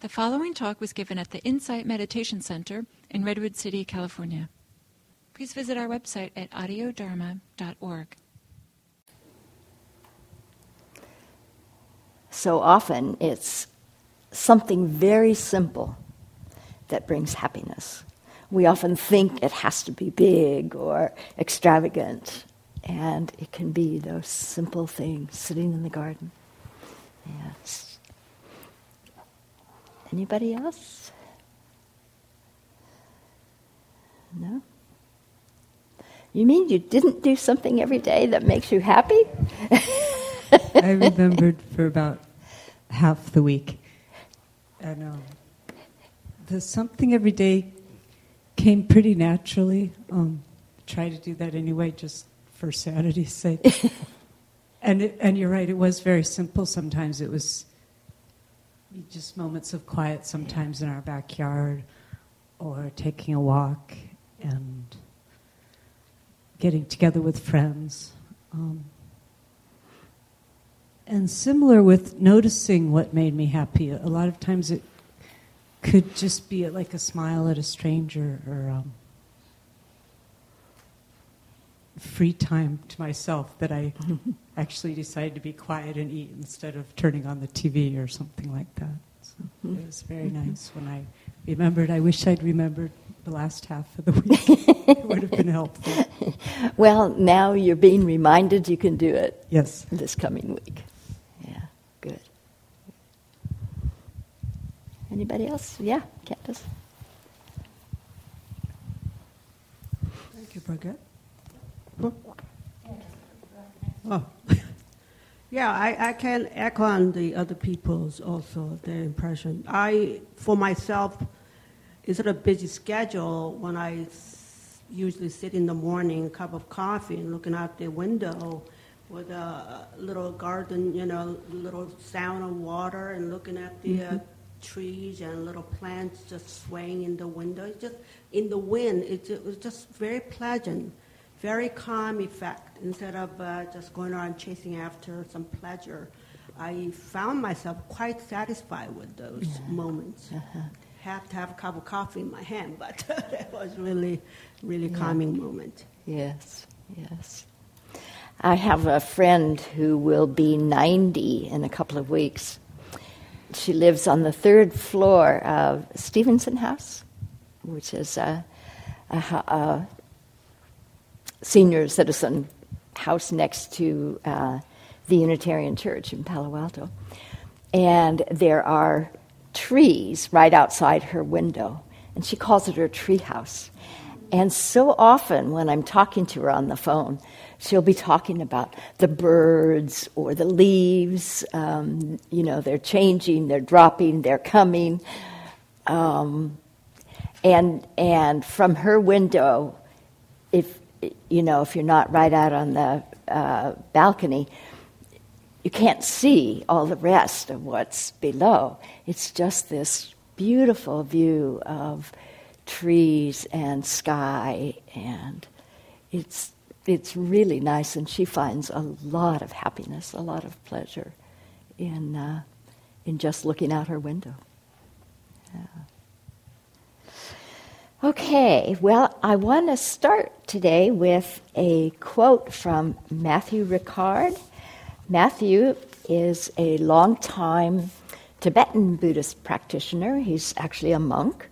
The following talk was given at the Insight Meditation Center in Redwood City, California. Please visit our website at audiodharma.org. So often it's something very simple that brings happiness. We often think it has to be big or extravagant, and it can be those simple things sitting in the garden. Yes. Anybody else? No? You mean you didn't do something every day that makes you happy? I remembered for about half the week. And um, the something every day came pretty naturally. Um, try to do that anyway, just for sanity's sake. and it, and you're right. It was very simple. Sometimes it was just moments of quiet. Sometimes in our backyard, or taking a walk, and getting together with friends. Um, and similar with noticing what made me happy. A lot of times it could just be like a smile at a stranger or um, free time to myself that I actually decided to be quiet and eat instead of turning on the TV or something like that. So mm-hmm. it was very mm-hmm. nice when I remembered. I wish I'd remembered the last half of the week. it would have been helpful. Well, now you're being reminded you can do it. Yes. This coming week. Yeah, good. Anybody else? Yeah, Candace. Thank you, Berget. Oh. Yeah, I, I can echo on the other people's also their impression. I, for myself, it's a busy schedule when I usually sit in the morning, a cup of coffee, and looking out the window with a little garden, you know, little sound of water, and looking at the uh, mm-hmm. uh, trees and little plants just swaying in the window. It's just in the wind. It's, it was just very pleasant very calm effect instead of uh, just going around chasing after some pleasure. I found myself quite satisfied with those yeah. moments. Uh-huh. Have to have a cup of coffee in my hand, but that was really, really yeah. calming moment. Yes, yes. I have a friend who will be 90 in a couple of weeks. She lives on the third floor of Stevenson House, which is a, a, a senior citizen house next to uh, the Unitarian Church in Palo Alto. And there are trees right outside her window, and she calls it her tree house. And so often when I'm talking to her on the phone, she'll be talking about the birds or the leaves. Um, you know, they're changing, they're dropping, they're coming. Um, and, and from her window, if you know, if you're not right out on the uh, balcony, you can't see all the rest of what's below. It's just this beautiful view of trees and sky, and it's it's really nice. And she finds a lot of happiness, a lot of pleasure in uh, in just looking out her window. Yeah. Okay, well, I want to start today with a quote from Matthieu Ricard. Matthieu is a long-time Tibetan Buddhist practitioner. He's actually a monk,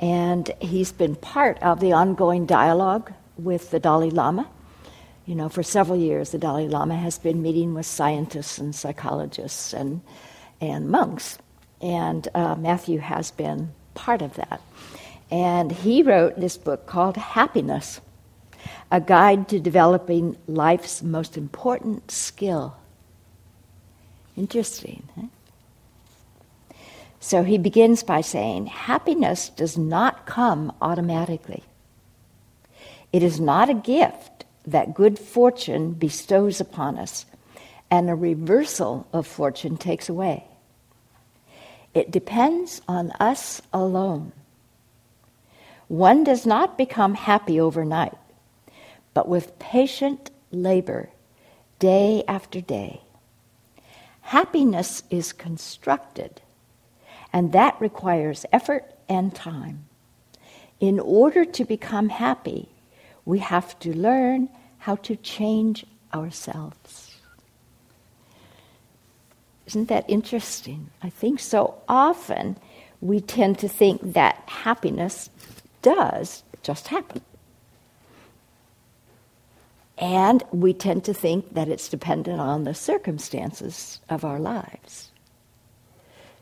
and he's been part of the ongoing dialogue with the Dalai Lama. You know, for several years, the Dalai Lama has been meeting with scientists and psychologists and, and monks, and uh, Matthieu has been part of that. And he wrote this book called Happiness A Guide to Developing Life's Most Important Skill. Interesting, huh? So he begins by saying, Happiness does not come automatically. It is not a gift that good fortune bestows upon us and a reversal of fortune takes away. It depends on us alone. One does not become happy overnight, but with patient labor, day after day. Happiness is constructed and that requires effort and time. In order to become happy, we have to learn how to change ourselves. Isn't that interesting? I think so often we tend to think that happiness does just happen. And we tend to think that it's dependent on the circumstances of our lives.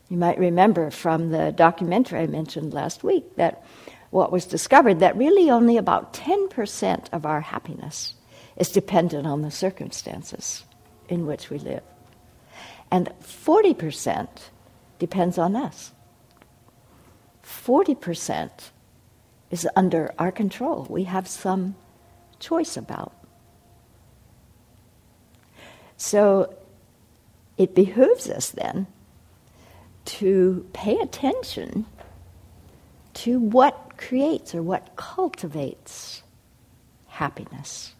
You might remember from the documentary I mentioned last week that what was discovered that really only about 10% of our happiness is dependent on the circumstances in which we live. And 40% depends on us. 40% is under our control. We have some choice about. So it behooves us then to pay attention to what creates or what cultivates happiness.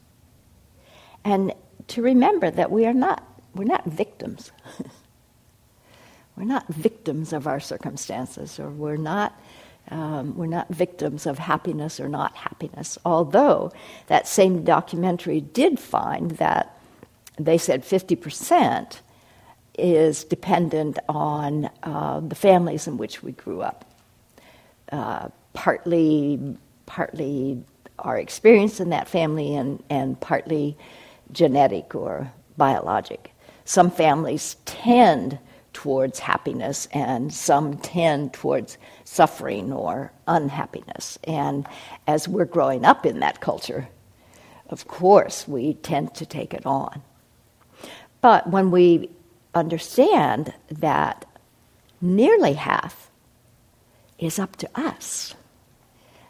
And to remember that we are not, we're not victims. we're not victims of our circumstances, or we're not, um, we're not victims of happiness or not happiness. Although that same documentary did find that they said 50% is dependent on uh, the families in which we grew up. Uh, partly, partly our experience in that family, and, and partly genetic or biologic. Some families tend towards happiness, and some tend towards suffering or unhappiness. And as we're growing up in that culture, of course, we tend to take it on. But when we understand that nearly half is up to us,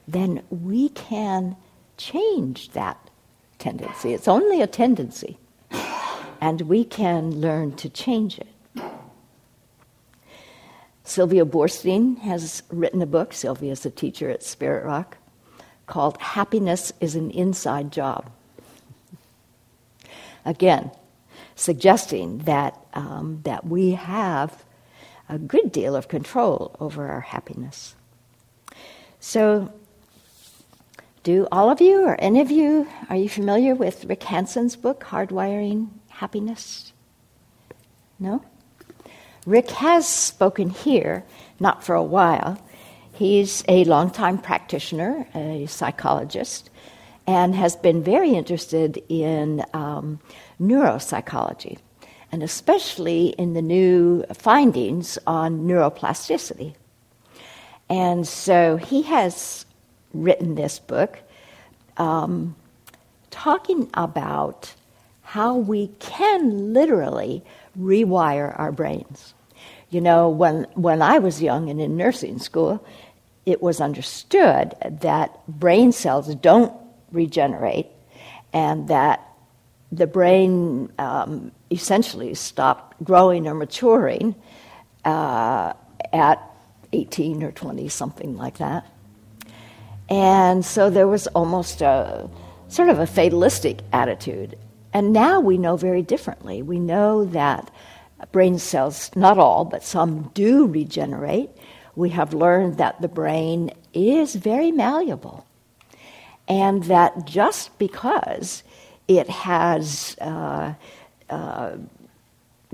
then we can change that tendency. It's only a tendency, and we can learn to change it. Sylvia Boorstein has written a book, Sylvia is a teacher at Spirit Rock, called Happiness is an Inside Job. Again, suggesting that, um, that we have a good deal of control over our happiness. So, do all of you or any of you, are you familiar with Rick Hanson's book, Hardwiring Happiness? No? Rick has spoken here, not for a while. He's a longtime practitioner, a psychologist, and has been very interested in um, neuropsychology, and especially in the new findings on neuroplasticity. And so he has written this book um, talking about how we can literally rewire our brains. You know, when, when I was young and in nursing school, it was understood that brain cells don't regenerate and that the brain um, essentially stopped growing or maturing uh, at 18 or 20, something like that. And so there was almost a sort of a fatalistic attitude. And now we know very differently. We know that brain cells, not all, but some do regenerate. We have learned that the brain is very malleable. And that just because it has uh, uh,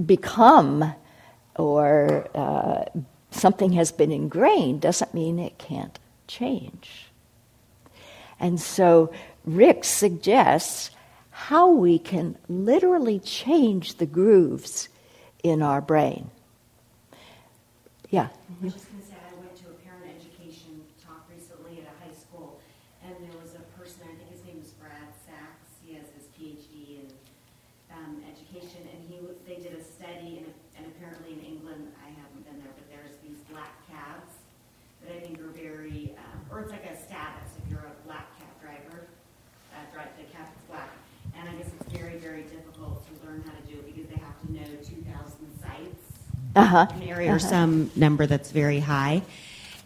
become or uh, something has been ingrained doesn't mean it can't change. And so Rick suggests how we can literally change the grooves in our brain. Yeah. Uh-huh. an area uh-huh. or some number that's very high.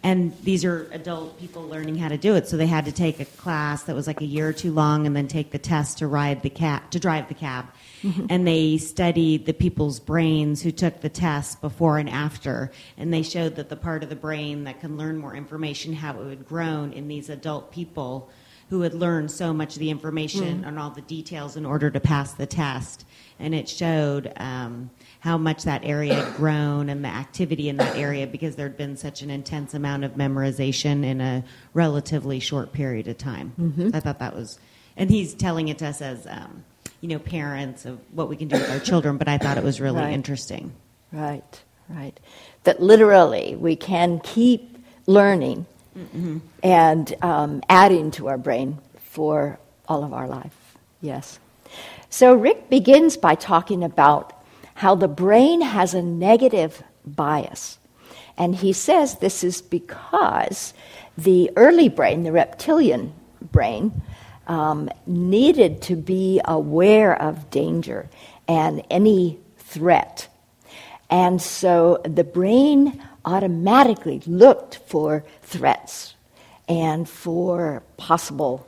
And these are adult people learning how to do it. So they had to take a class that was like a year or two long and then take the test to ride the cab to drive the cab. Mm-hmm. And they studied the people's brains who took the test before and after. And they showed that the part of the brain that can learn more information, how it had grown in these adult people who had learned so much of the information mm. and all the details in order to pass the test. And it showed um, how much that area had grown and the activity in that area because there had been such an intense amount of memorization in a relatively short period of time. Mm-hmm. I thought that was, and he's telling it to us as, um, you know, parents of what we can do with our children, but I thought it was really right. interesting. Right, right. That literally we can keep learning mm-hmm. and um, adding to our brain for all of our life. Yes. So Rick begins by talking about how the brain has a negative bias. And he says this is because the early brain, the reptilian brain, um, needed to be aware of danger and any threat. And so the brain automatically looked for threats and for possible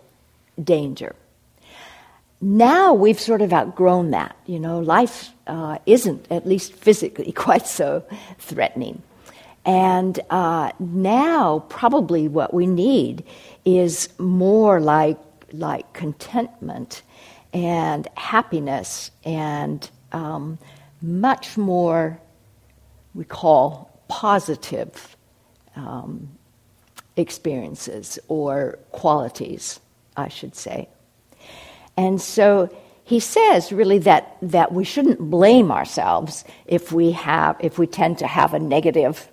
danger now we've sort of outgrown that. You know, life uh, isn't, at least physically, quite so threatening. And uh, now, probably what we need is more like, like contentment and happiness and um, much more, we call positive um, experiences or qualities, I should say. And so he says really that, that we shouldn't blame ourselves if we, have, if we tend to have a negative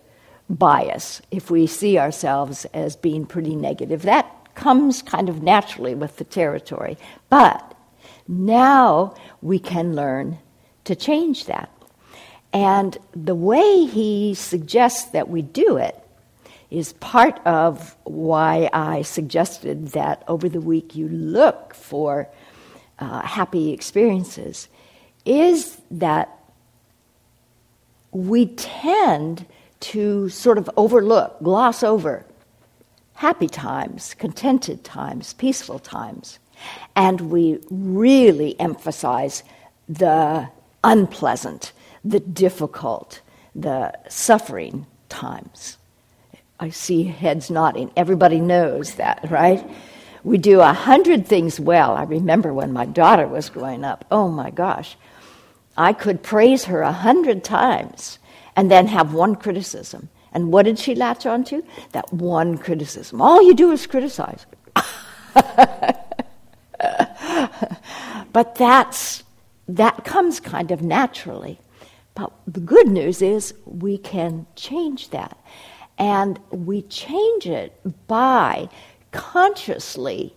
bias, if we see ourselves as being pretty negative. That comes kind of naturally with the territory. But now we can learn to change that. And the way he suggests that we do it is part of why I suggested that over the week you look for uh, happy experiences is that we tend to sort of overlook, gloss over happy times, contented times, peaceful times, and we really emphasize the unpleasant, the difficult, the suffering times. I see heads nodding. Everybody knows that, right? We do a hundred things well. I remember when my daughter was growing up. Oh my gosh. I could praise her a hundred times and then have one criticism. And what did she latch onto? That one criticism. All you do is criticize. but that's that comes kind of naturally. But the good news is we can change that. And we change it by consciously,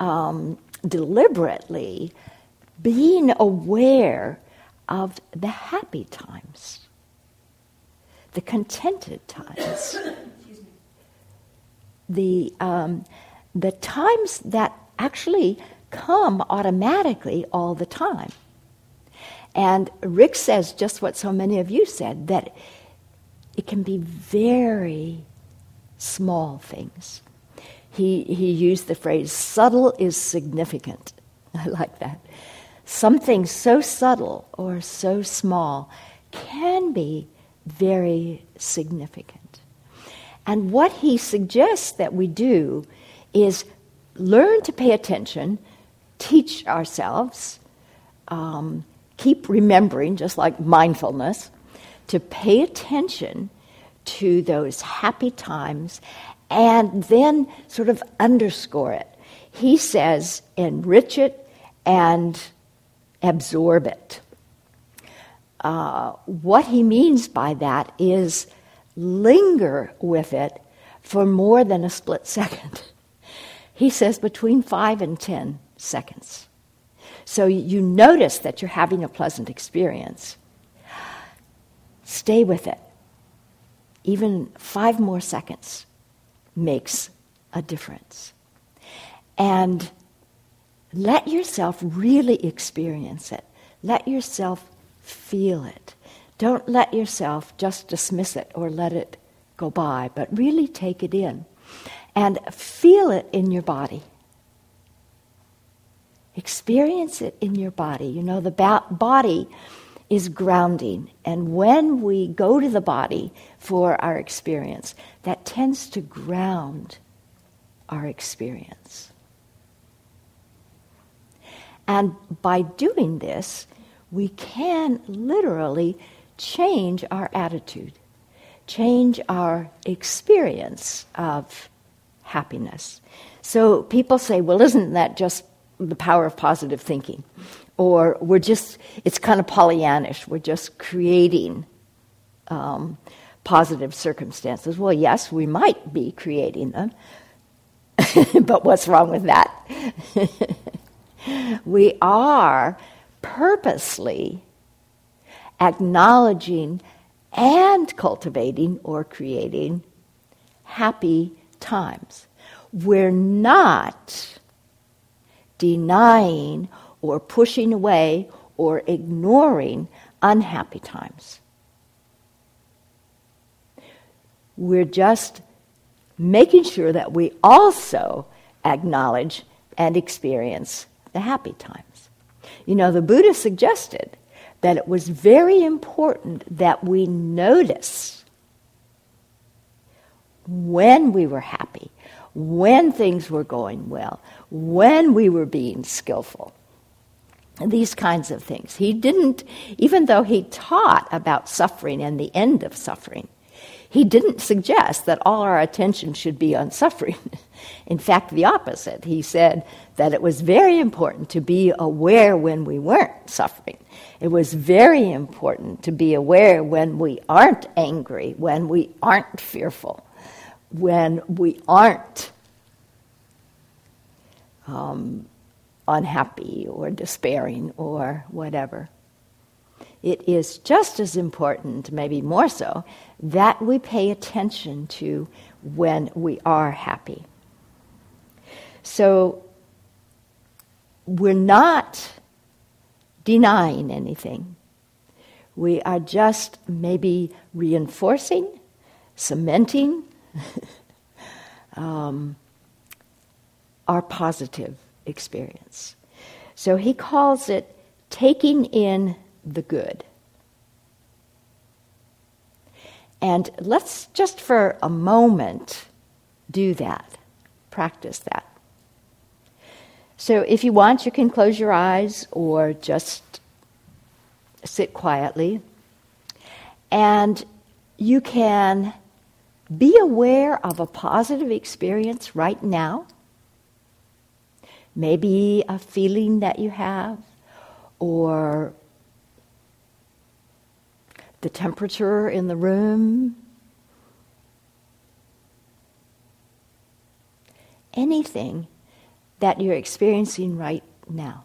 um, deliberately being aware of the happy times, the contented times, the, um, the times that actually come automatically all the time. And Rick says just what so many of you said that it can be very small things he, he used the phrase, subtle is significant. I like that. Something so subtle or so small can be very significant. And what he suggests that we do is learn to pay attention, teach ourselves, um, keep remembering, just like mindfulness, to pay attention to those happy times and then sort of underscore it. He says, enrich it and absorb it. Uh, what he means by that is linger with it for more than a split second. He says between five and ten seconds. So you notice that you're having a pleasant experience. Stay with it, even five more seconds makes a difference. And let yourself really experience it. Let yourself feel it. Don't let yourself just dismiss it or let it go by, but really take it in and feel it in your body. Experience it in your body. You know, the ba- body is grounding. And when we go to the body for our experience, that tends to ground our experience. And by doing this, we can literally change our attitude, change our experience of happiness. So people say, well, isn't that just the power of positive thinking? Or we're just, it's kind of Pollyannish, we're just creating um, positive circumstances. Well, yes, we might be creating them, but what's wrong with that? we are purposely acknowledging and cultivating or creating happy times. We're not denying or pushing away or ignoring unhappy times. We're just making sure that we also acknowledge and experience the happy times. You know, the Buddha suggested that it was very important that we notice when we were happy, when things were going well, when we were being skillful. These kinds of things. He didn't, even though he taught about suffering and the end of suffering, he didn't suggest that all our attention should be on suffering. In fact, the opposite. He said that it was very important to be aware when we weren't suffering. It was very important to be aware when we aren't angry, when we aren't fearful, when we aren't um, unhappy or despairing or whatever. It is just as important, maybe more so, that we pay attention to when we are happy. So we're not denying anything. We are just maybe reinforcing, cementing um, our positive experience. So he calls it taking in the good. And let's just for a moment do that, practice that. So if you want, you can close your eyes or just sit quietly. And you can be aware of a positive experience right now. Maybe a feeling that you have, or the temperature in the room, anything that you're experiencing right now.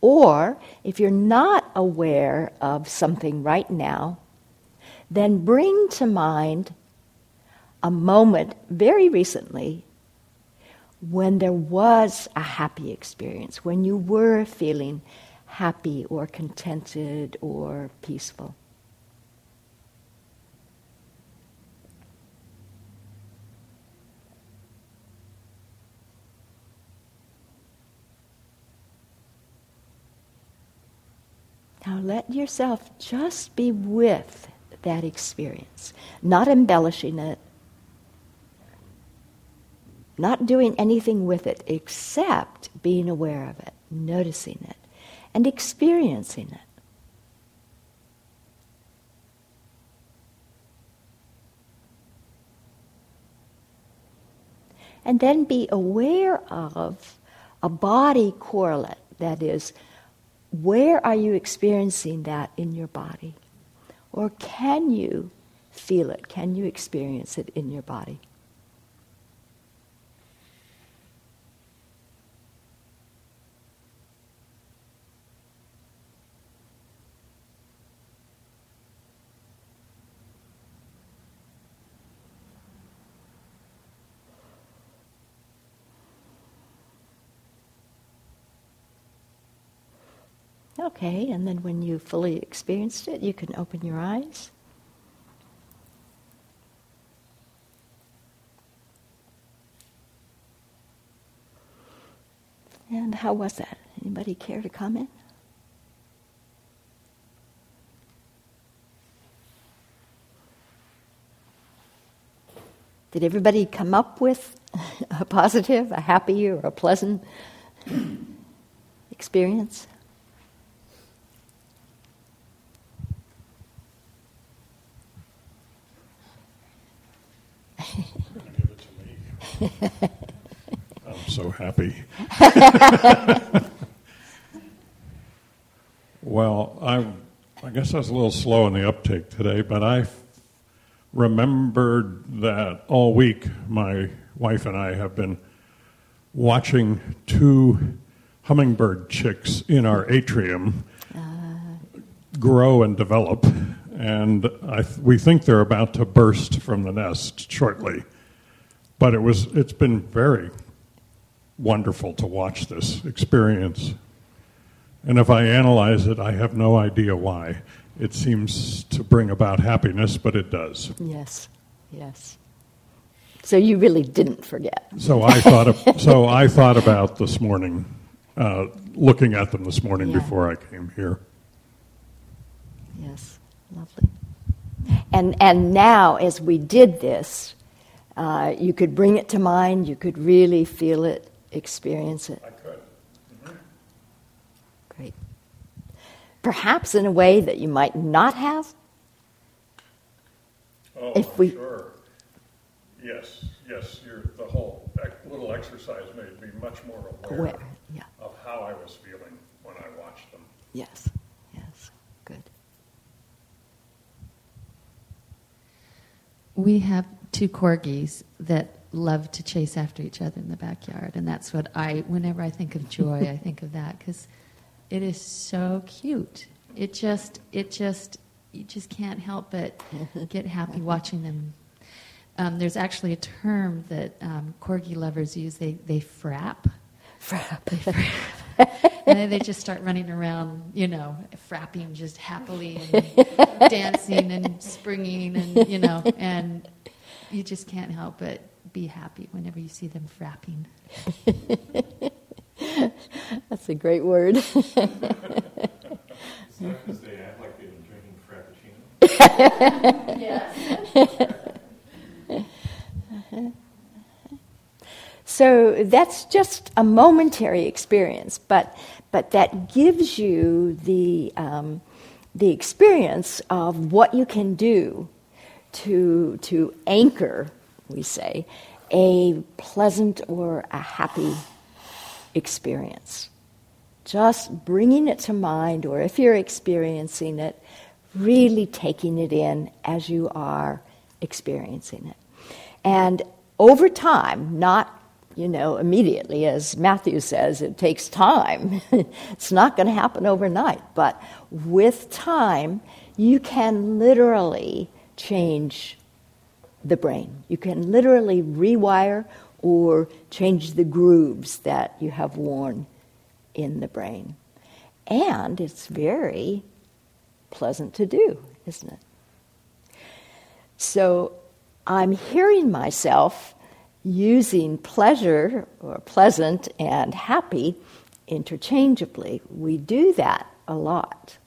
Or if you're not aware of something right now, then bring to mind a moment very recently when there was a happy experience, when you were feeling happy or contented or peaceful. Now let yourself just be with that experience, not embellishing it, not doing anything with it except being aware of it, noticing it and experiencing it. And then be aware of a body correlate, that is, where are you experiencing that in your body? Or can you feel it? Can you experience it in your body? Okay, and then when you fully experienced it, you can open your eyes. And how was that? Anybody care to comment? Did everybody come up with a positive, a happy, or a pleasant experience? I'm so happy. well, I, I guess I was a little slow in the uptake today, but I remembered that all week my wife and I have been watching two hummingbird chicks in our atrium uh. grow and develop, and th- we think they're about to burst from the nest shortly. But it was it's been very wonderful to watch this experience. And if I analyze it, I have no idea why it seems to bring about happiness, but it does. Yes, yes. So you really didn't forget. So I thought. Of, so I thought about this morning, uh, looking at them this morning yeah. before I came here. Yes, lovely. And and now, as we did this, uh, you could bring it to mind. You could really feel it, experience it. I could. Mm-hmm. Great perhaps in a way that you might not have? Oh, if we, sure. Yes, yes. the whole little exercise made me much more aware, aware yeah. of how I was feeling when I watched them. Yes, yes. Good. We have two corgis that love to chase after each other in the backyard, and that's what I. Whenever I think of joy, I think of that because it is so cute. It just, it just, you just can't help but get happy watching them. Um, there's actually a term that um, corgi lovers use. They they frap. Frap. They frap. and then they just start running around, you know, frapping just happily and dancing and springing and you know, and you just can't help but be happy whenever you see them frapping. That's a great word. because they act like they've been drinking frappuccino? yes. so that's just a momentary experience, but, but that gives you the, um, the experience of what you can do to, to anchor, we say, a pleasant or a happy experience. Just bringing it to mind, or if you're experiencing it, really taking it in as you are experiencing it. And over time, not you know, immediately, as Matthieu says, it takes time. it's not going to happen overnight, but with time, you can literally change the brain. You can literally rewire or change the grooves that you have worn in the brain. And it's very pleasant to do, isn't it? So I'm hearing myself using pleasure or pleasant and happy interchangeably. We do that a lot.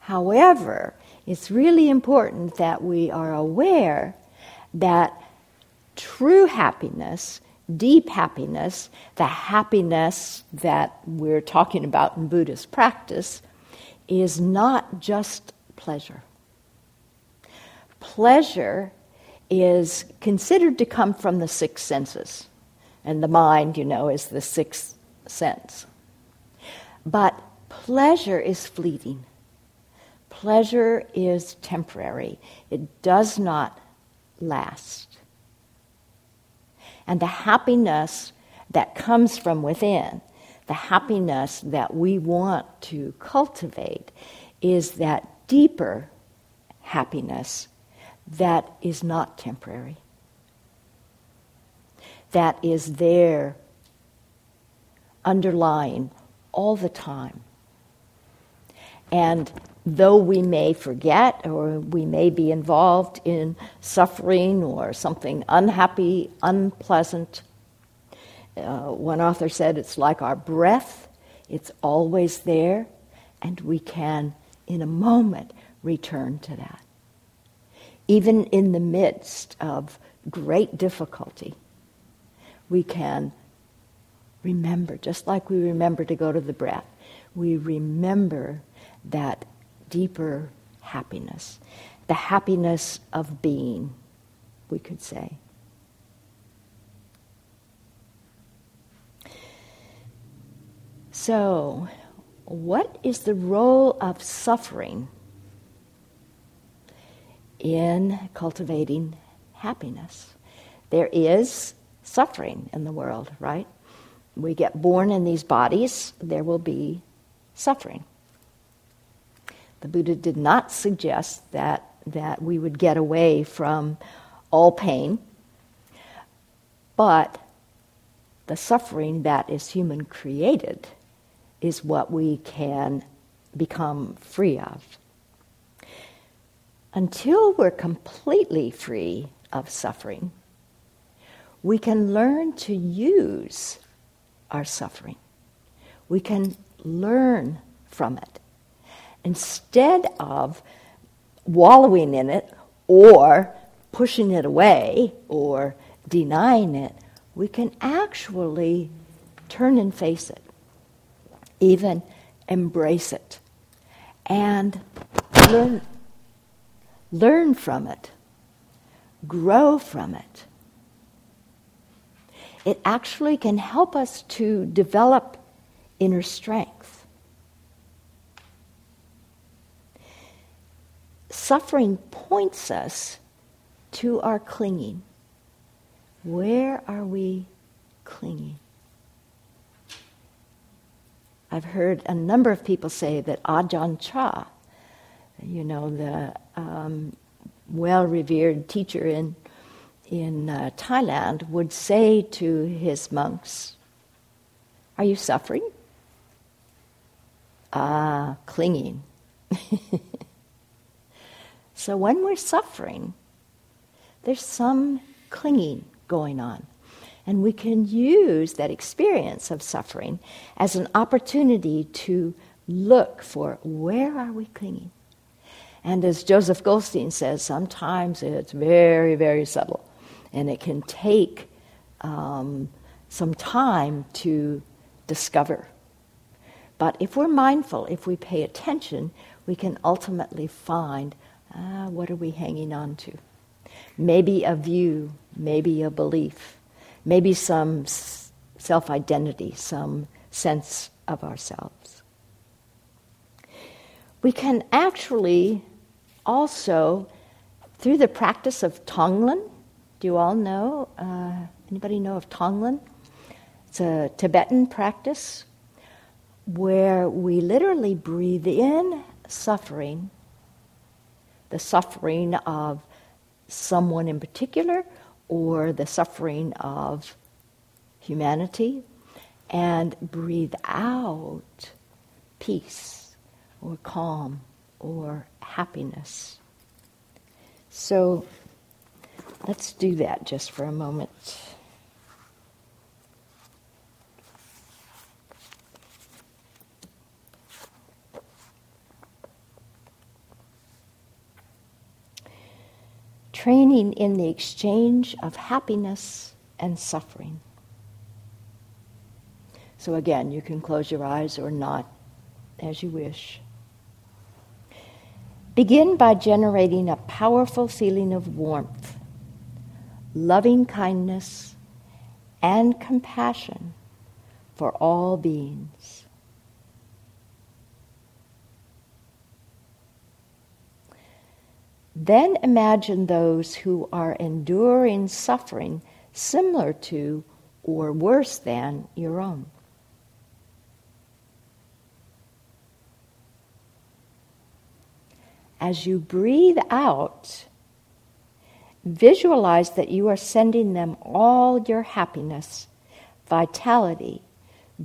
However, it's really important that we are aware that true happiness, deep happiness, the happiness that we're talking about in Buddhist practice, is not just pleasure. Pleasure is considered to come from the six senses, and the mind, you know, is the sixth sense. But pleasure is fleeting. Pleasure is temporary. It does not last and the happiness that comes from within, the happiness that we want to cultivate, is that deeper happiness that is not temporary, that is there underlying all the time. And though we may forget or we may be involved in suffering or something unhappy, unpleasant, Uh, one author said it's like our breath, it's always there, and we can, in a moment, return to that. Even in the midst of great difficulty, we can remember, just like we remember to go to the breath, we remember that deeper happiness, the happiness of being, we could say. So, what is the role of suffering in cultivating happiness? There is suffering in the world, right? We get born in these bodies, there will be suffering. The Buddha did not suggest that, that we would get away from all pain, but the suffering that is human created is what we can become free of. Until we're completely free of suffering, we can learn to use our suffering. We can learn from it. Instead of wallowing in it or pushing it away or denying it, we can actually turn and face it even embrace it and learn, learn from it, grow from it. It actually can help us to develop inner strength. Suffering points us to our clinging. Where are we clinging? I've heard a number of people say that Ajahn Chah, you know, the um, well revered teacher in, in uh, Thailand, would say to his monks, Are you suffering? Ah, clinging. so when we're suffering, there's some clinging going on. And we can use that experience of suffering as an opportunity to look for where are we clinging. And as Joseph Goldstein says, sometimes it's very, very subtle. And it can take um, some time to discover. But if we're mindful, if we pay attention, we can ultimately find uh, what are we hanging on to? Maybe a view, maybe a belief maybe some self identity, some sense of ourselves. We can actually also, through the practice of Tonglen, do you all know? Uh, anybody know of Tonglen? It's a Tibetan practice where we literally breathe in suffering, the suffering of someone in particular, or the suffering of humanity and breathe out peace or calm or happiness. So let's do that just for a moment. Training in the exchange of happiness and suffering. So, again, you can close your eyes or not as you wish. Begin by generating a powerful feeling of warmth, loving kindness, and compassion for all beings. Then imagine those who are enduring suffering similar to or worse than your own. As you breathe out, visualize that you are sending them all your happiness, vitality,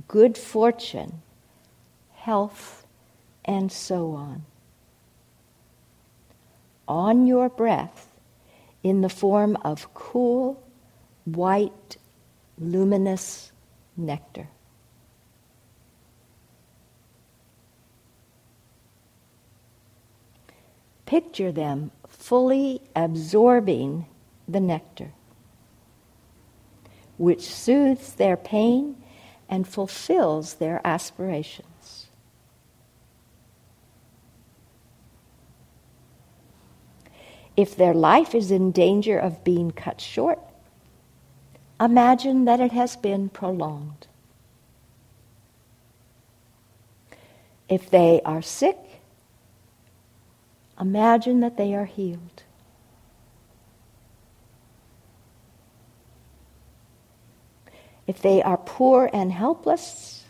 good fortune, health, and so on on your breath in the form of cool, white, luminous nectar. Picture them fully absorbing the nectar, which soothes their pain and fulfills their aspirations. If their life is in danger of being cut short, imagine that it has been prolonged. If they are sick, imagine that they are healed. If they are poor and helpless,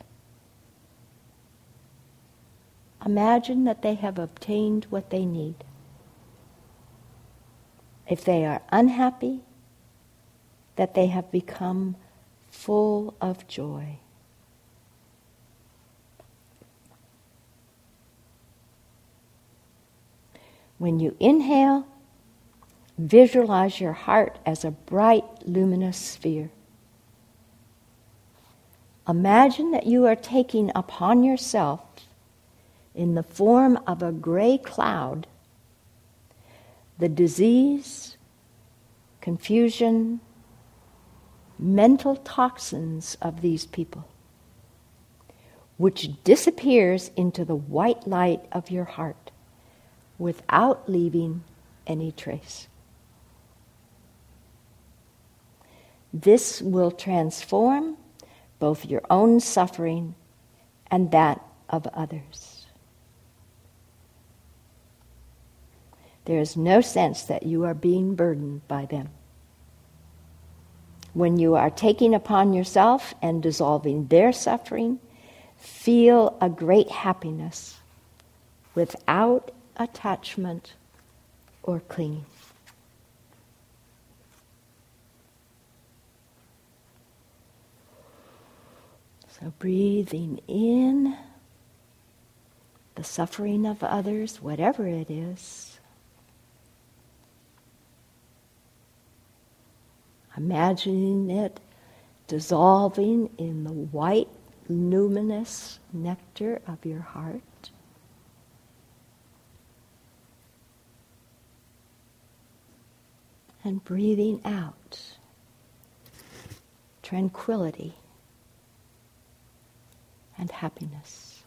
imagine that they have obtained what they need. If they are unhappy, that they have become full of joy. When you inhale, visualize your heart as a bright, luminous sphere. Imagine that you are taking upon yourself, in the form of a gray cloud, the disease, confusion, mental toxins of these people, which disappears into the white light of your heart without leaving any trace. This will transform both your own suffering and that of others. There is no sense that you are being burdened by them. When you are taking upon yourself and dissolving their suffering, feel a great happiness without attachment or clinging. So, breathing in the suffering of others, whatever it is. Imagining it dissolving in the white, luminous nectar of your heart. And breathing out tranquility and happiness.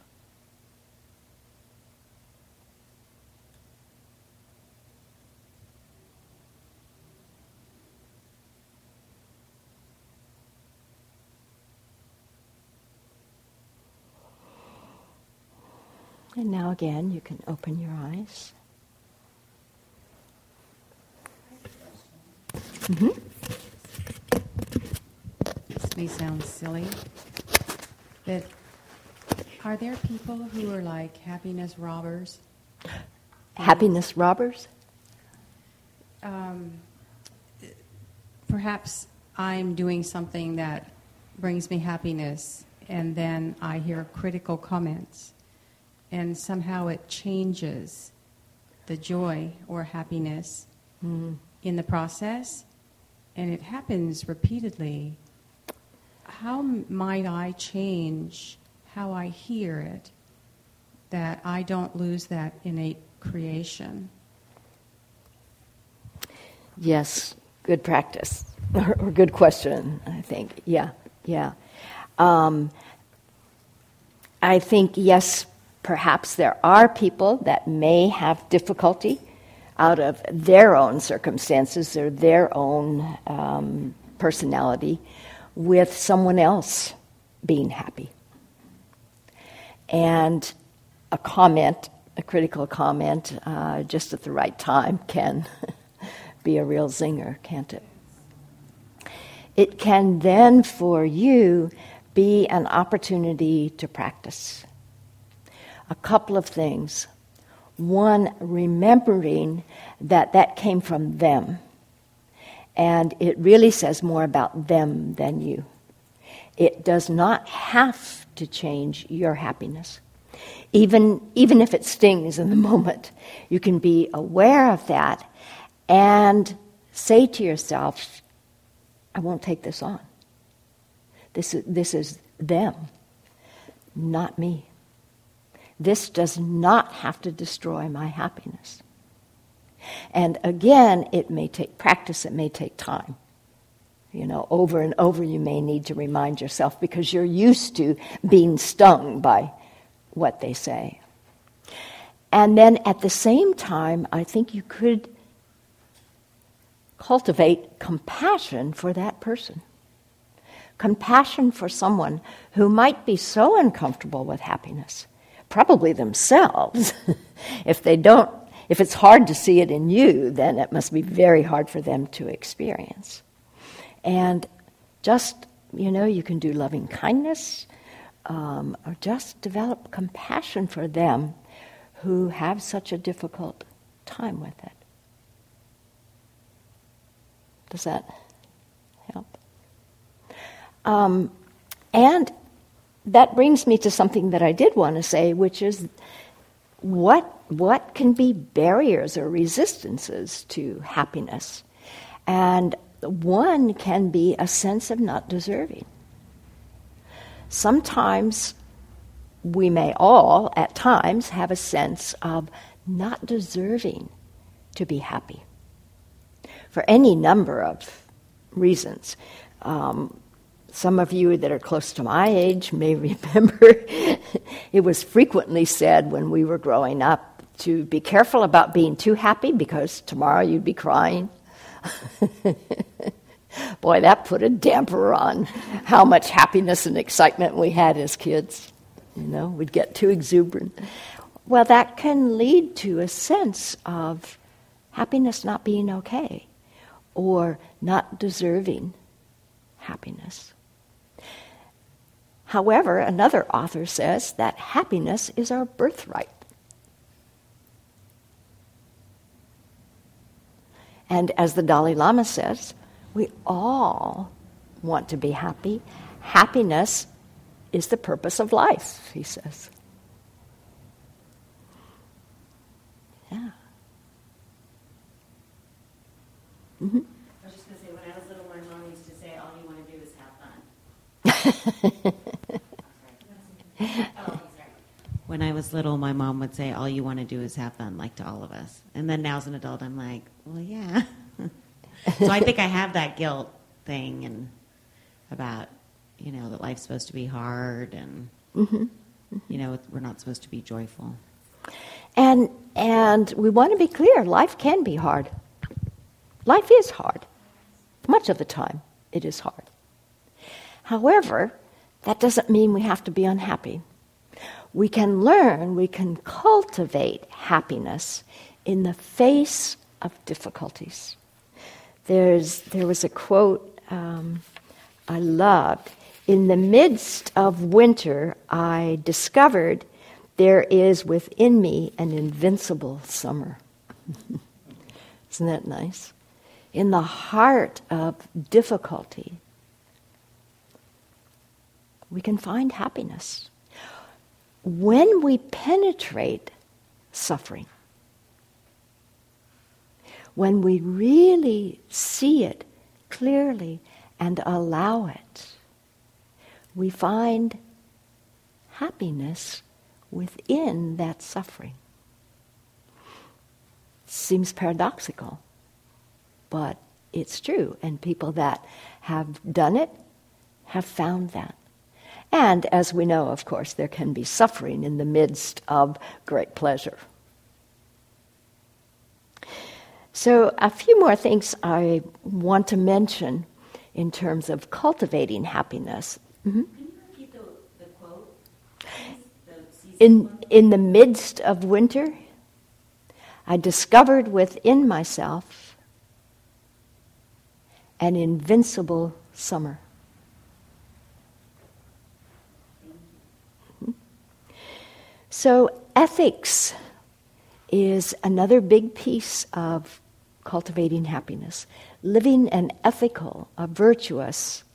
And now again, you can open your eyes. Mm-hmm. This may sound silly, but are there people who are like happiness robbers? Happiness robbers? Um, perhaps I'm doing something that brings me happiness, and then I hear critical comments, and somehow it changes the joy or happiness Mm. in the process, and it happens repeatedly. How might I change how I hear it that I don't lose that innate creation? Yes, good practice or, or good question. I think. Yeah, yeah. Um, I think yes. Perhaps there are people that may have difficulty out of their own circumstances or their own um, personality with someone else being happy. And a comment, a critical comment, uh, just at the right time can be a real zinger, can't it? It can then, for you, be an opportunity to practice. A couple of things. One, remembering that that came from them. And it really says more about them than you. It does not have to change your happiness. Even, even if it stings in the moment, you can be aware of that and say to yourself, I won't take this on. This is, this is them, not me. This does not have to destroy my happiness. And again, it may take practice, it may take time. You know, over and over you may need to remind yourself because you're used to being stung by what they say. And then at the same time, I think you could cultivate compassion for that person. Compassion for someone who might be so uncomfortable with happiness, probably themselves. if they don't, if it's hard to see it in you, then it must be very hard for them to experience. And just, you know, you can do loving kindness um, or just develop compassion for them who have such a difficult time with it. Does that help? Um, and that brings me to something that I did want to say, which is what, what can be barriers or resistances to happiness? And one can be a sense of not deserving. Sometimes we may all, at times, have a sense of not deserving to be happy for any number of reasons. Um, some of you that are close to my age may remember it was frequently said when we were growing up to be careful about being too happy because tomorrow you'd be crying. Boy, that put a damper on how much happiness and excitement we had as kids. You know, we'd get too exuberant. Well, that can lead to a sense of happiness not being okay or not deserving happiness. However, another author says that happiness is our birthright. And as the Dalai Lama says, we all want to be happy. Happiness is the purpose of life, he says. Yeah. Mm-hmm. I was just going to say, when I was little, my mom used to say, all you want to do is have fun. when I was little, my mom would say, all you want to do is have fun, like to all of us. And then now as an adult, I'm like, well, yeah. so I think I have that guilt thing and about, you know, that life's supposed to be hard and, mm-hmm. Mm-hmm. you know, we're not supposed to be joyful. And, and we want to be clear life can be hard. Life is hard. Much of the time, it is hard. However, that doesn't mean we have to be unhappy. We can learn, we can cultivate happiness in the face of difficulties. There's, there was a quote um, I loved. In the midst of winter, I discovered there is within me an invincible summer. Isn't that nice? in the heart of difficulty, we can find happiness. When we penetrate suffering, when we really see it clearly and allow it, we find happiness within that suffering. Seems paradoxical but it's true. And people that have done it have found that. And as we know, of course, there can be suffering in the midst of great pleasure. So, a few more things I want to mention in terms of cultivating happiness. Mm-hmm. The, the in, in the midst of winter, I discovered within myself an invincible summer. So, ethics is another big piece of cultivating happiness, living an ethical, a virtuous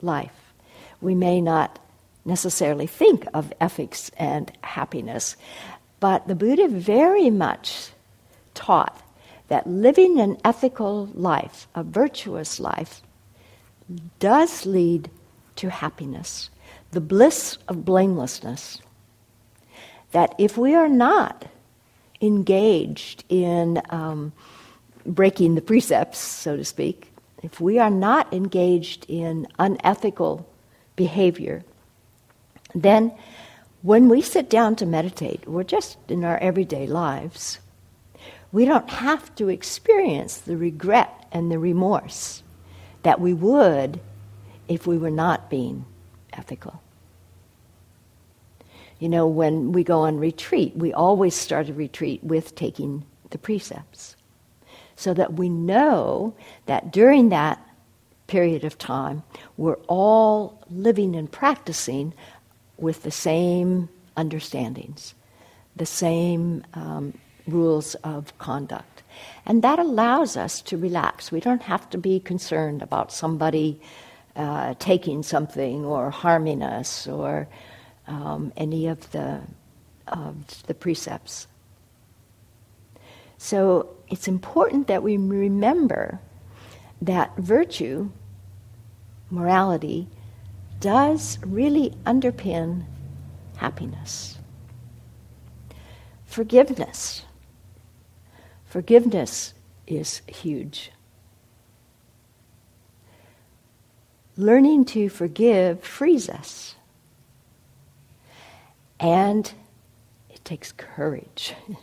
life. We may not necessarily think of ethics and happiness, but the Buddha very much taught that living an ethical life, a virtuous life, does lead to happiness, the bliss of blamelessness. That if we are not engaged in um, breaking the precepts, so to speak, if we are not engaged in unethical behavior, then when we sit down to meditate, we're just in our everyday lives, we don't have to experience the regret and the remorse that we would if we were not being ethical. You know, when we go on retreat, we always start a retreat with taking the precepts so that we know that during that period of time, we're all living and practicing with the same understandings, the same um, rules of conduct. And that allows us to relax. We don't have to be concerned about somebody uh, taking something or harming us or um, any of the, of the precepts. So it's important that we remember that virtue, morality, does really underpin happiness. Forgiveness. Forgiveness is huge. Learning to forgive frees us. And it takes courage.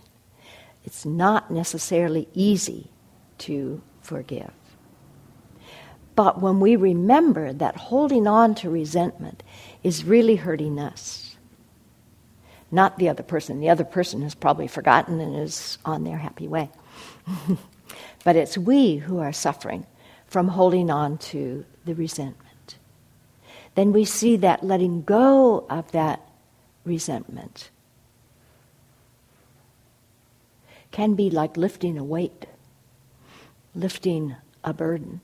It's not necessarily easy to forgive. But when we remember that holding on to resentment is really hurting us, not the other person. The other person has probably forgotten and is on their happy way. but it's we who are suffering from holding on to the resentment. Then we see that letting go of that resentment can be like lifting a weight, lifting a burden,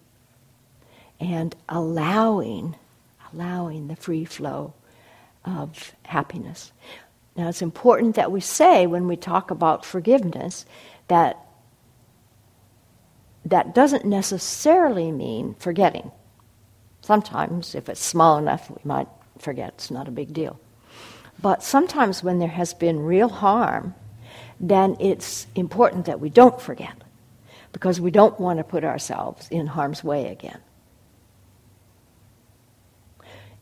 and allowing, allowing the free flow of happiness. Now, it's important that we say when we talk about forgiveness that that doesn't necessarily mean forgetting. Sometimes, if it's small enough, we might forget. It's not a big deal. But sometimes, when there has been real harm, then it's important that we don't forget because we don't want to put ourselves in harm's way again.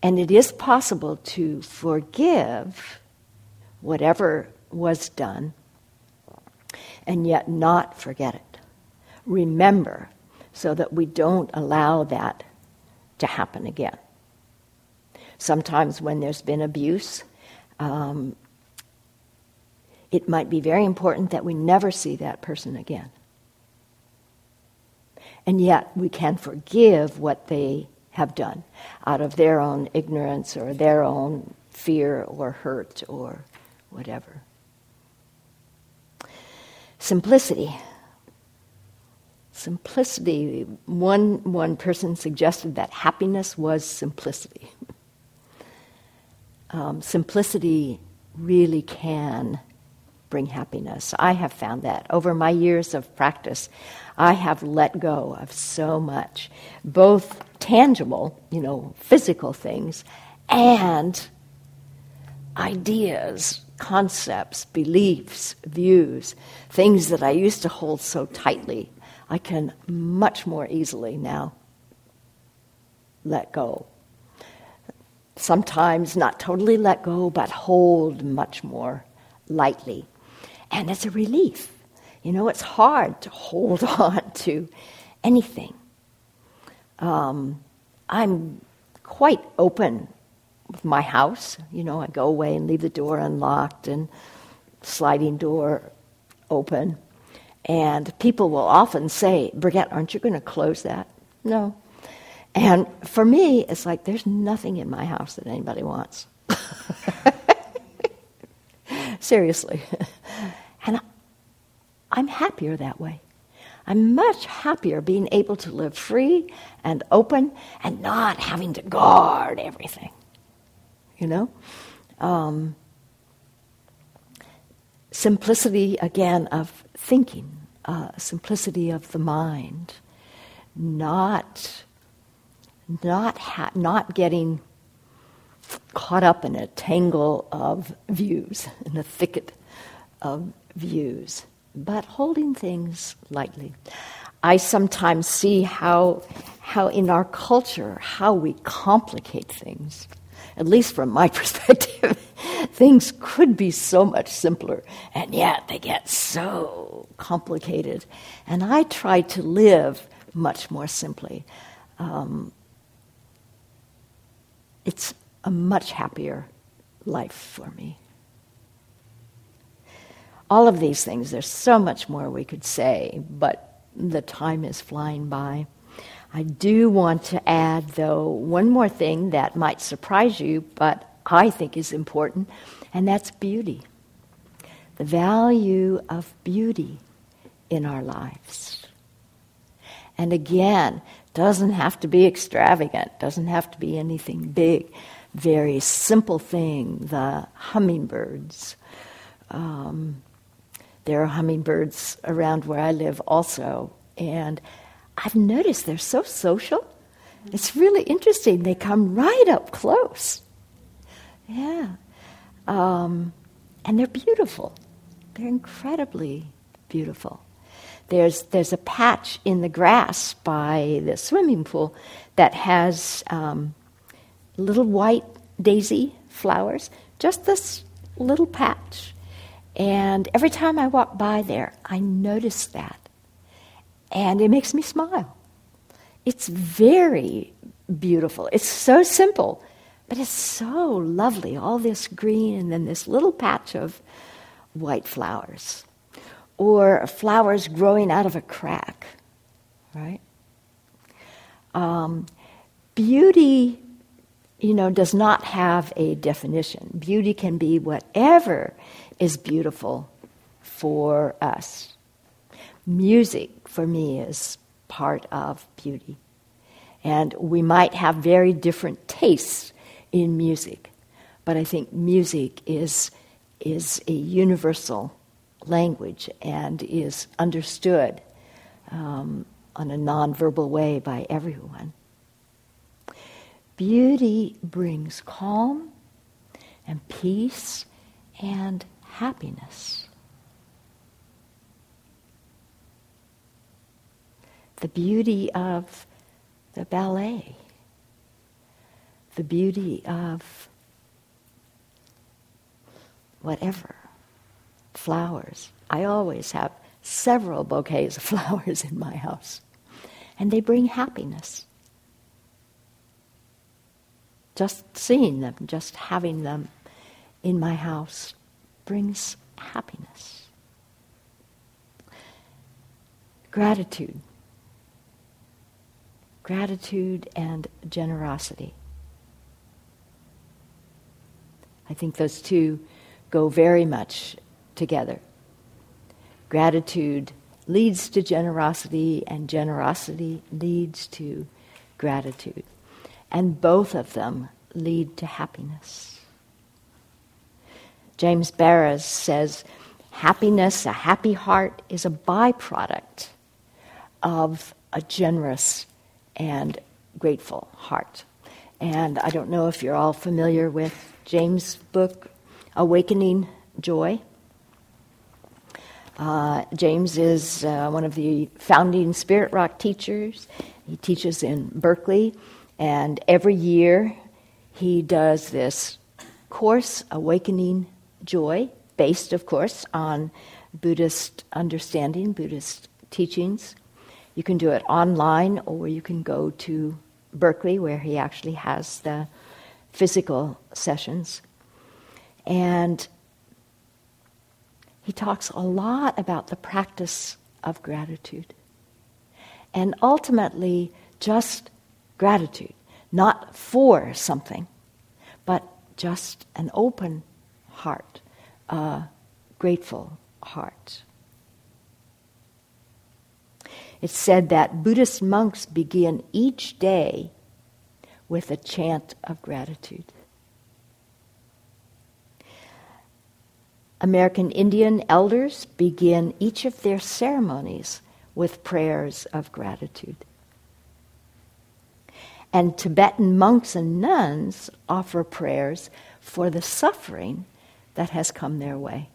And it is possible to forgive whatever was done and yet not forget it. Remember so that we don't allow that to happen again. Sometimes, when there's been abuse, um, it might be very important that we never see that person again. And yet we can forgive what they have done out of their own ignorance or their own fear or hurt or whatever. Simplicity. Simplicity. One, one person suggested that happiness was simplicity. Um, simplicity really can bring happiness. I have found that over my years of practice, I have let go of so much, both tangible, you know, physical things, and ideas, concepts, beliefs, views, things that I used to hold so tightly. I can much more easily now let go. Sometimes not totally let go, but hold much more lightly. And it's a relief. You know, it's hard to hold on to anything. Um, I'm quite open with my house. You know, I go away and leave the door unlocked and sliding door open. And people will often say, Berget, aren't you going to close that? No. And for me, it's like there's nothing in my house that anybody wants. Seriously. And I'm happier that way. I'm much happier being able to live free and open and not having to guard everything. You know? Um, simplicity, again, of thinking, uh, simplicity of the mind, not, not, ha- not getting caught up in a tangle of views, in a thicket of views, but holding things lightly. I sometimes see how, how in our culture, how we complicate things. At least from my perspective, things could be so much simpler, and yet they get so complicated. And I try to live much more simply. Um, it's a much happier life for me. All of these things, there's so much more we could say, but the time is flying by. I do want to add, though, one more thing that might surprise you, but I think is important, and that's beauty. The value of beauty in our lives. And again, doesn't have to be extravagant, doesn't have to be anything big. Very simple thing, the hummingbirds. Um, there are hummingbirds around where I live also, and I've noticed they're so social. It's really interesting. They come right up close. Yeah. Um, and they're beautiful. They're incredibly beautiful. There's, there's a patch in the grass by the swimming pool that has um, little white daisy flowers, just this little patch. And every time I walk by there, I notice that. And it makes me smile. It's very beautiful. It's so simple, but it's so lovely. All this green and then this little patch of white flowers or flowers growing out of a crack, right? Um, beauty, you know, does not have a definition. Beauty can be whatever is beautiful for us. Music, for me, is part of beauty. And we might have very different tastes in music, but I think music is, is a universal language and is understood um, on a nonverbal way by everyone. Beauty brings calm and peace and happiness. The beauty of the ballet, the beauty of whatever flowers. I always have several bouquets of flowers in my house, and they bring happiness. Just seeing them, just having them in my house brings happiness. Gratitude. Gratitude and generosity. I think those two go very much together. Gratitude leads to generosity, and generosity leads to gratitude. And both of them lead to happiness. James Baraz says, happiness, a happy heart, is a byproduct of a generous and grateful heart. And I don't know if you're all familiar with James' book, Awakening Joy. Uh, James is uh, one of the founding Spirit Rock teachers. He teaches in Berkeley, and every year he does this course, Awakening Joy, based, of course, on Buddhist understanding, Buddhist teachings. You can do it online, or you can go to Berkeley, where he actually has the physical sessions. And he talks a lot about the practice of gratitude. And ultimately, just gratitude, not for something, but just an open heart, a grateful heart. It's said that Buddhist monks begin each day with a chant of gratitude. American Indian elders begin each of their ceremonies with prayers of gratitude. And Tibetan monks and nuns offer prayers for the suffering that has come their way.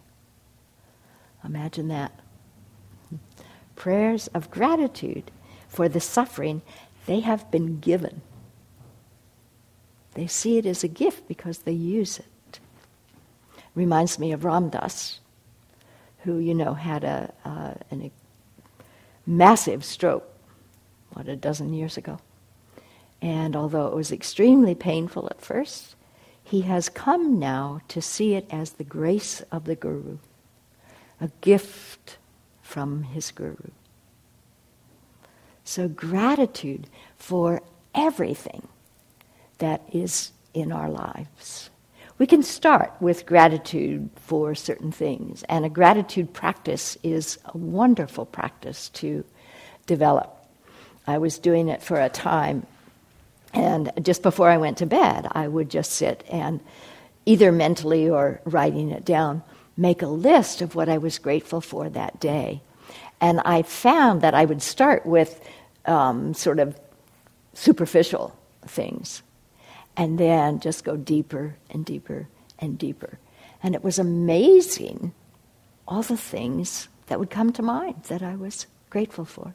Imagine that. Prayers of gratitude for the suffering they have been given. They see it as a gift because they use it. Reminds me of Ram Dass, who, you know, had a, uh, an, a massive stroke, what, a dozen years ago. And although it was extremely painful at first, he has come now to see it as the grace of the Guru, a gift from his Guru. So, gratitude for everything that is in our lives. We can start with gratitude for certain things, and a gratitude practice is a wonderful practice to develop. I was doing it for a time, and just before I went to bed, I would just sit and either mentally or writing it down, make a list of what I was grateful for that day. And I found that I would start with um, sort of superficial things and then just go deeper and deeper and deeper. And it was amazing all the things that would come to mind that I was grateful for.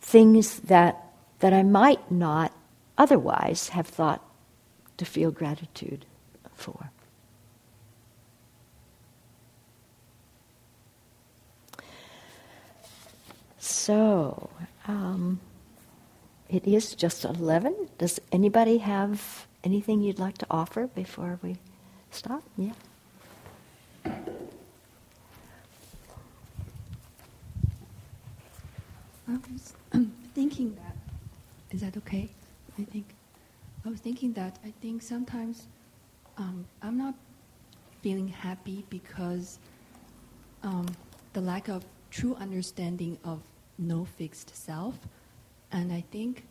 Things that, that I might not otherwise have thought to feel gratitude for. So, um, it is just 11. Does anybody have anything you'd like to offer before we stop? Yeah. I was thinking that, is that okay? I think, I was thinking that I think sometimes um, I'm not feeling happy because um, the lack of true understanding of no fixed self and I think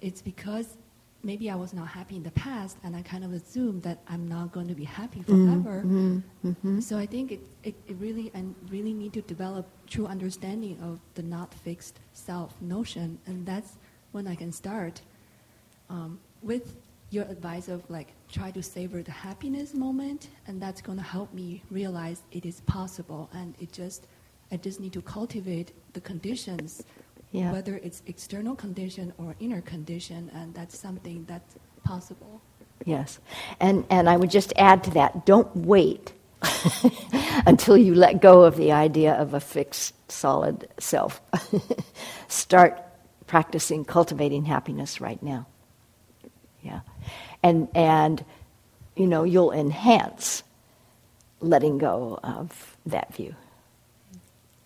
it's because maybe I was not happy in the past, and I kind of assumed that I'm not going to be happy mm-hmm. forever. Mm-hmm. Mm-hmm. So I think it, it, it, really I really need to develop true understanding of the not fixed self notion, and that's when I can start um, with your advice of like try to savor the happiness moment, and that's going to help me realize it is possible, and it just I just need to cultivate the conditions yeah. whether it's external condition or inner condition, and that's something that's possible. Yes. And, and I would just add to that don't wait until you let go of the idea of a fixed, solid self. Start practicing cultivating happiness right now. Yeah. And, and, you know, you'll enhance letting go of that view.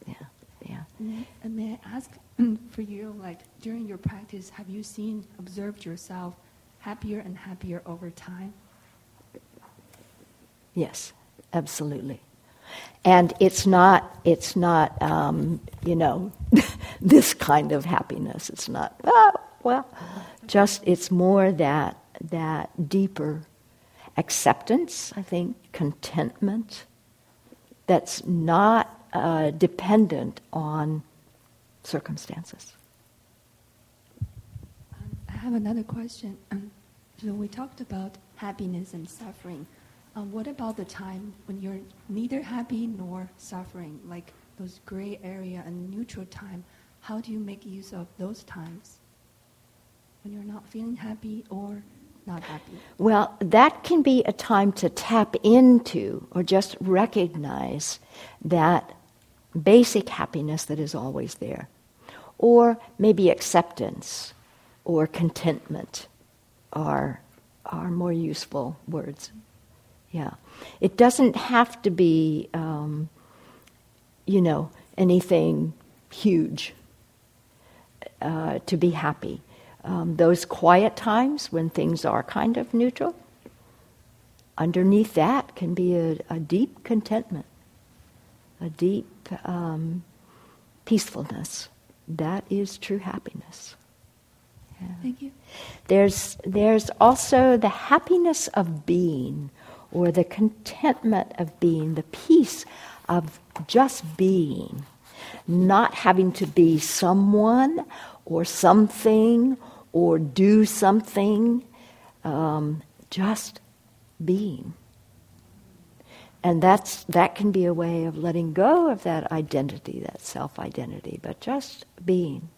Yeah, yeah. Mm-hmm. And may I ask, for you, like during your practice, have you seen, observed yourself happier and happier over time? Yes, absolutely. And it's not, it's not, um, you know, this kind of happiness. It's not, oh, well, just it's more that that deeper acceptance. I think contentment that's not uh, dependent on circumstances. Um, I have another question. Um, so we talked about happiness and suffering. Um, what about the time when you're neither happy nor suffering, like those gray area and neutral time? How do you make use of those times when you're not feeling happy or not happy? Well, that can be a time to tap into or just recognize that basic happiness that is always there or maybe acceptance or contentment are, are more useful words. Yeah. It doesn't have to be, um, you know, anything huge uh, to be happy. Um, those quiet times when things are kind of neutral, underneath that can be a, a deep contentment, a deep um, peacefulness that is true happiness. Yeah. Thank you. There's, there's also the happiness of being, or the contentment of being, the peace of just being, not having to be someone or something or do something, um, just being. And that's, that can be a way of letting go of that identity, that self identity, but just being.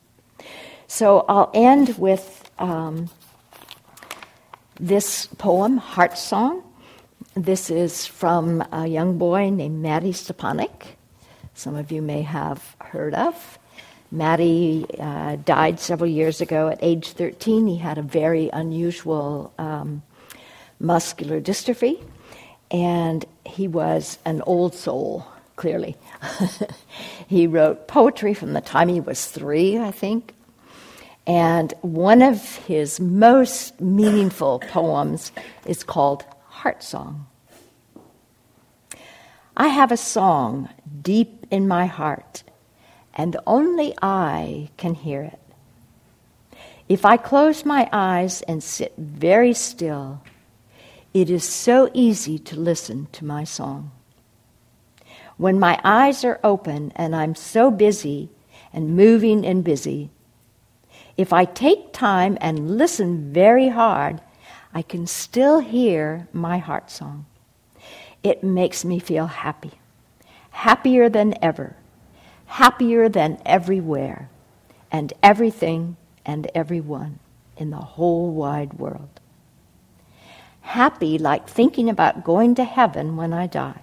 So I'll end with um, this poem, Heart Song. This is from a young boy named Mattie Stepanek. Some of you may have heard of. Mattie uh, died several years ago at age 13. He had a very unusual um, muscular dystrophy, and he was an old soul, clearly. he wrote poetry from the time he was three, I think. And one of his most meaningful poems is called Heart Song. I have a song deep in my heart and only I can hear it. If I close my eyes and sit very still, it is so easy to listen to my song. When my eyes are open and I'm so busy and moving and busy, if I take time and listen very hard, I can still hear my heart song. It makes me feel happy, happier than ever happier than everywhere and everything and everyone in the whole wide world. Happy like thinking about going to heaven when I die.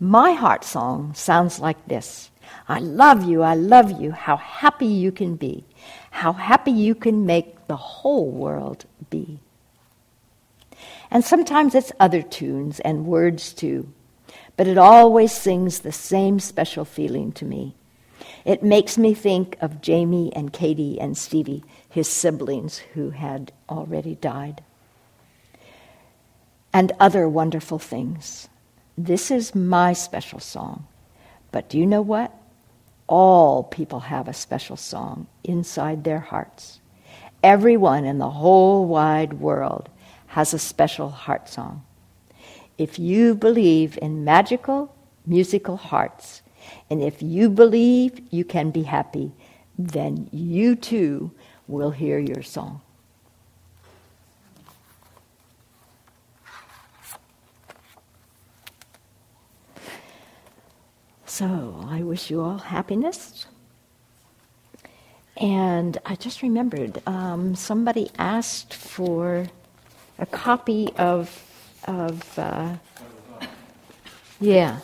My heart song sounds like this I love you, I love you, how happy you can be, how happy you can make the whole world be. And sometimes it's other tunes and words too but it always sings the same special feeling to me. It makes me think of Jamie and Katie and Stevie, his siblings who had already died, and other wonderful things. This is my special song. But do you know what? All people have a special song inside their hearts. Everyone in the whole wide world has a special heart song if you believe in magical, musical hearts, and if you believe you can be happy, then you too will hear your song. So I wish you all happiness. And I just remembered um, somebody asked for a copy of of, uh, yeah,